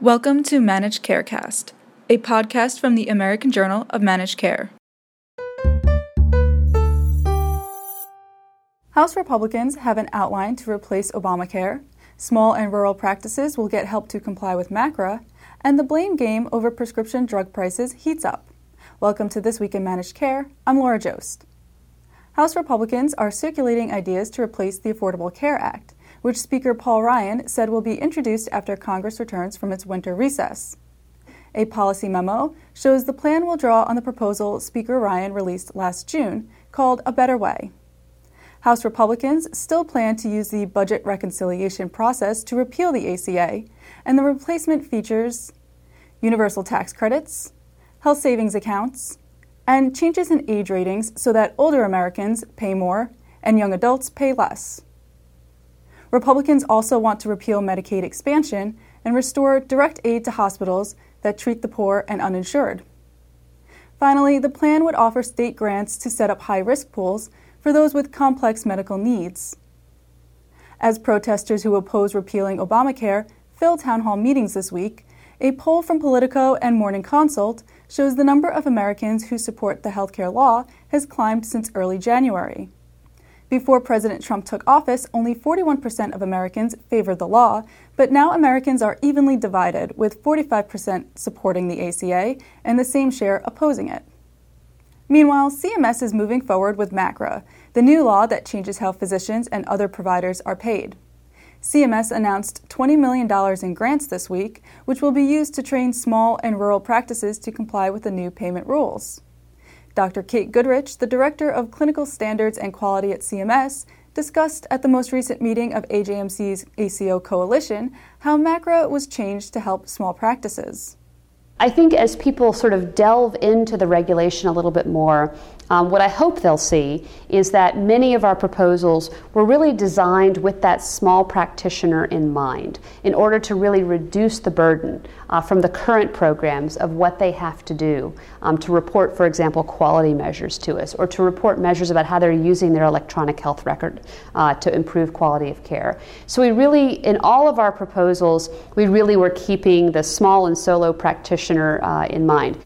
Welcome to Managed Carecast, a podcast from the American Journal of Managed Care. House Republicans have an outline to replace Obamacare. Small and rural practices will get help to comply with MACRA, and the blame game over prescription drug prices heats up. Welcome to This Week in Managed Care. I'm Laura Joszt. House Republicans are circulating ideas to replace the Affordable Care Act which Speaker Paul Ryan said will be introduced after Congress returns from its winter recess. A policy memo shows the plan will draw on the proposal Speaker Ryan released last June called A Better Way. House Republicans still plan to use the budget reconciliation process to repeal the ACA, and the replacement features universal tax credits, health savings accounts, and changes in age ratings so that older Americans pay more and young adults pay less. Republicans also want to repeal Medicaid expansion and restore direct aid to hospitals that treat the poor and uninsured. Finally, the plan would offer state grants to set up high risk pools for those with complex medical needs. As protesters who oppose repealing Obamacare fill town hall meetings this week, a poll from Politico and Morning Consult shows the number of Americans who support the healthcare law has climbed since early January. Before President Trump took office, only 41% of Americans favored the law, but now Americans are evenly divided, with 45% supporting the ACA and the same share opposing it. Meanwhile, CMS is moving forward with MACRA, the new law that changes how physicians and other providers are paid. CMS announced $20 million in grants this week, which will be used to train small and rural practices to comply with the new payment rules. Dr. Kate Goodrich, the Director of Clinical Standards and Quality at CMS, discussed at the most recent meeting of AJMC's ACO Coalition how MACRA was changed to help small practices. I think as people sort of delve into the regulation a little bit more, um, what I hope they'll see is that many of our proposals were really designed with that small practitioner in mind in order to really reduce the burden uh, from the current programs of what they have to do um, to report, for example, quality measures to us or to report measures about how they're using their electronic health record uh, to improve quality of care. So, we really, in all of our proposals, we really were keeping the small and solo practitioner uh, in mind.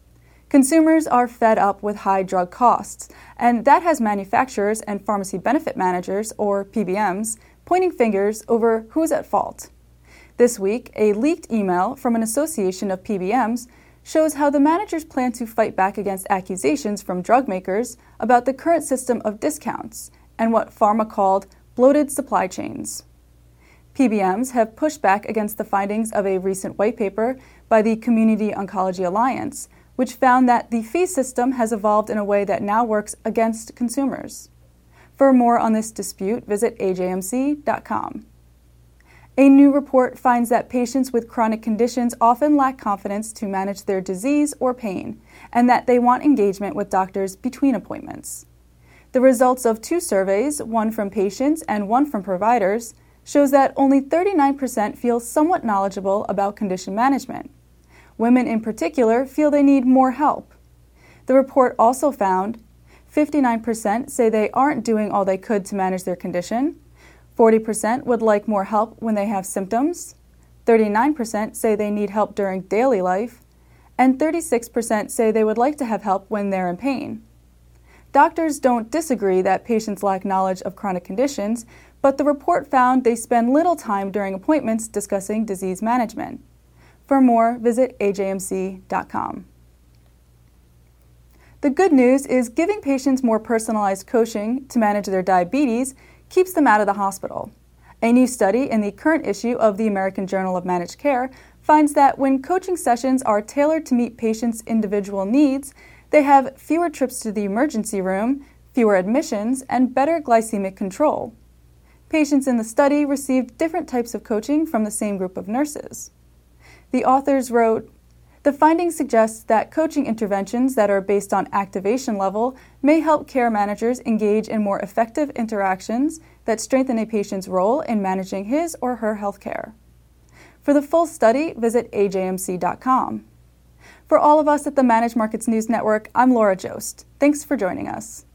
Consumers are fed up with high drug costs, and that has manufacturers and pharmacy benefit managers, or PBMs, pointing fingers over who's at fault. This week, a leaked email from an association of PBMs shows how the managers plan to fight back against accusations from drug makers about the current system of discounts and what pharma called bloated supply chains. PBMs have pushed back against the findings of a recent white paper by the Community Oncology Alliance which found that the fee system has evolved in a way that now works against consumers. For more on this dispute, visit ajmc.com. A new report finds that patients with chronic conditions often lack confidence to manage their disease or pain, and that they want engagement with doctors between appointments. The results of two surveys, one from patients and one from providers, shows that only 39% feel somewhat knowledgeable about condition management. Women in particular feel they need more help. The report also found 59% say they aren't doing all they could to manage their condition, 40% would like more help when they have symptoms, 39% say they need help during daily life, and 36% say they would like to have help when they're in pain. Doctors don't disagree that patients lack knowledge of chronic conditions, but the report found they spend little time during appointments discussing disease management. For more, visit ajmc.com. The good news is giving patients more personalized coaching to manage their diabetes keeps them out of the hospital. A new study in the current issue of the American Journal of Managed Care finds that when coaching sessions are tailored to meet patients' individual needs, they have fewer trips to the emergency room, fewer admissions, and better glycemic control. Patients in the study received different types of coaching from the same group of nurses. The authors wrote The findings suggest that coaching interventions that are based on activation level may help care managers engage in more effective interactions that strengthen a patient's role in managing his or her health care. For the full study, visit ajmc.com. For all of us at the Managed Markets News Network, I'm Laura Joszt. Thanks for joining us.